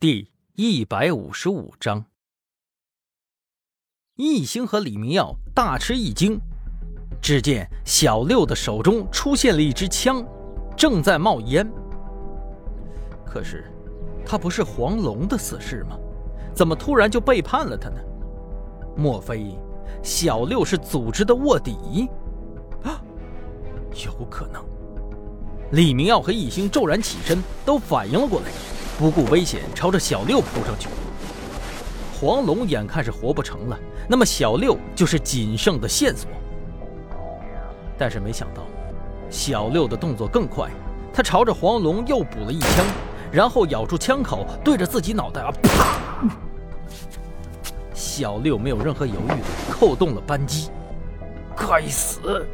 第一百五十五章，易星和李明耀大吃一惊，只见小六的手中出现了一支枪，正在冒烟。可是，他不是黄龙的死士吗？怎么突然就背叛了他呢？莫非小六是组织的卧底？啊，有可能。李明耀和易星骤然起身，都反应了过来。不顾危险，朝着小六扑上去。黄龙眼看是活不成了，那么小六就是仅剩的线索。但是没想到，小六的动作更快，他朝着黄龙又补了一枪，然后咬住枪口，对着自己脑袋啊，啪！小六没有任何犹豫，扣动了扳机。该死！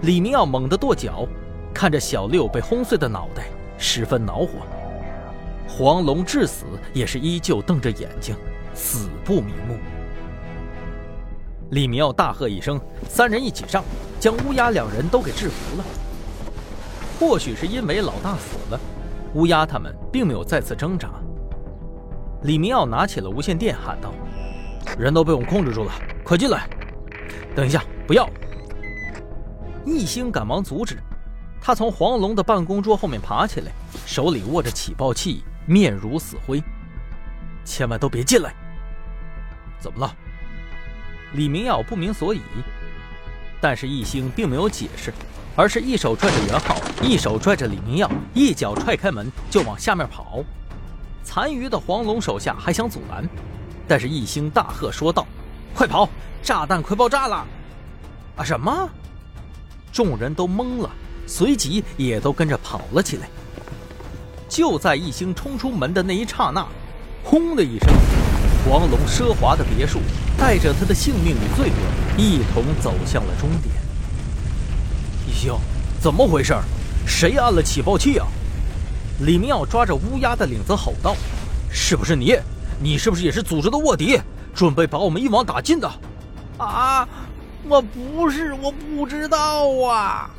李明耀猛地跺脚，看着小六被轰碎的脑袋，十分恼火。黄龙至死也是依旧瞪着眼睛，死不瞑目。李明耀大喝一声，三人一起上，将乌鸦两人都给制服了。或许是因为老大死了，乌鸦他们并没有再次挣扎。李明耀拿起了无线电，喊道：“人都被我控制住了，快进来！”等一下，不要！一星赶忙阻止，他从黄龙的办公桌后面爬起来，手里握着起爆器。面如死灰，千万都别进来！怎么了？李明耀不明所以，但是易星并没有解释，而是一手拽着袁浩，一手拽着李明耀，一脚踹开门就往下面跑。残余的黄龙手下还想阻拦，但是易星大喝说道：“快跑！炸弹快爆炸了！”啊什么？众人都懵了，随即也都跟着跑了起来。就在一星冲出门的那一刹那，轰的一声，黄龙奢华的别墅带着他的性命与罪恶一同走向了终点。一星，怎么回事？谁按了起爆器啊？李明耀抓着乌鸦的领子吼道：“是不是你？你是不是也是组织的卧底，准备把我们一网打尽的？”啊，我不是，我不知道啊。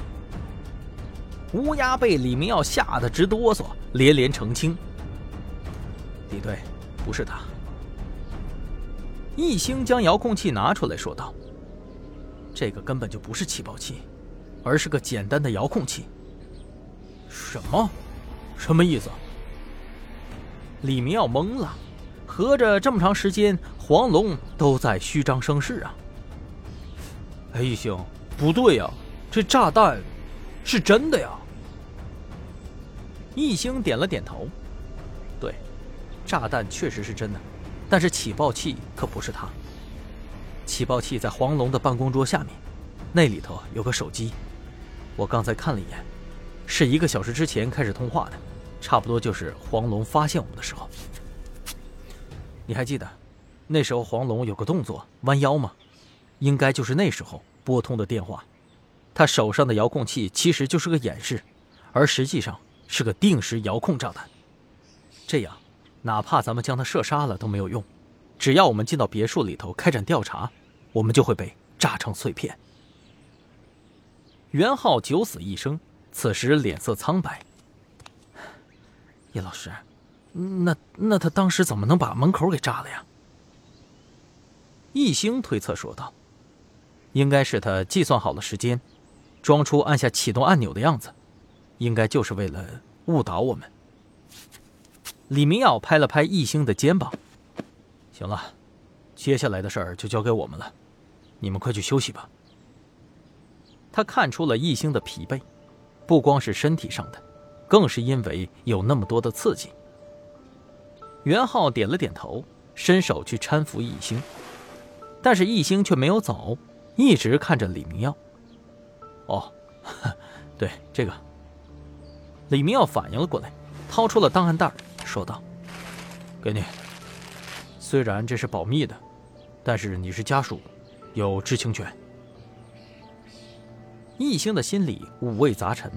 乌鸦被李明耀吓得直哆嗦，连连澄清：“李队，不是他。”一星将遥控器拿出来说道：“这个根本就不是起爆器，而是个简单的遥控器。”什么？什么意思？李明耀懵了，合着这么长时间黄龙都在虚张声势啊！哎，一星，不对呀，这炸弹。是真的呀！一星点了点头，对，炸弹确实是真的，但是起爆器可不是他。起爆器在黄龙的办公桌下面，那里头有个手机，我刚才看了一眼，是一个小时之前开始通话的，差不多就是黄龙发现我们的时候。你还记得，那时候黄龙有个动作弯腰吗？应该就是那时候拨通的电话。他手上的遥控器其实就是个掩饰，而实际上是个定时遥控炸弹。这样，哪怕咱们将他射杀了都没有用，只要我们进到别墅里头开展调查，我们就会被炸成碎片。袁浩九死一生，此时脸色苍白。叶老师，那那他当时怎么能把门口给炸了呀？易星推测说道：“应该是他计算好了时间。”装出按下启动按钮的样子，应该就是为了误导我们。李明耀拍了拍易星的肩膀：“行了，接下来的事儿就交给我们了，你们快去休息吧。”他看出了易星的疲惫，不光是身体上的，更是因为有那么多的刺激。袁浩点了点头，伸手去搀扶易星，但是易星却没有走，一直看着李明耀。哦，对这个，李明耀反应了过来，掏出了档案袋，说道：“给你。虽然这是保密的，但是你是家属，有知情权。”易星的心里五味杂陈，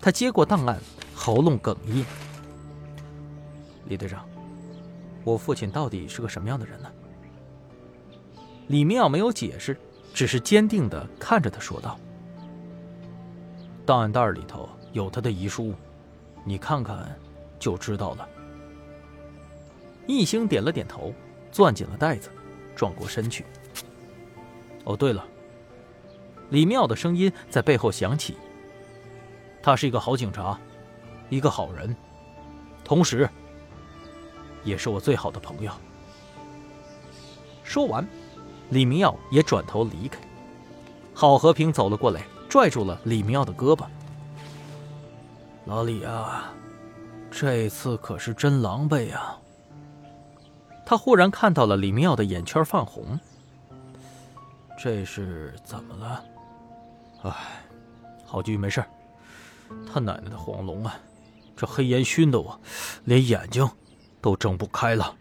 他接过档案，喉咙哽咽：“李队长，我父亲到底是个什么样的人呢？”李明耀没有解释，只是坚定的看着他说道。档案袋里头有他的遗书，你看看就知道了。一星点了点头，攥紧了袋子，转过身去。哦，对了，李妙的声音在背后响起。他是一个好警察，一个好人，同时，也是我最好的朋友。说完，李明耀也转头离开。郝和平走了过来，拽住了李明耀的胳膊。老李啊，这次可是真狼狈啊！他忽然看到了李明耀的眼圈泛红。这是怎么了？哎，郝局没事。他奶奶的黄龙啊，这黑烟熏得我连眼睛都睁不开了。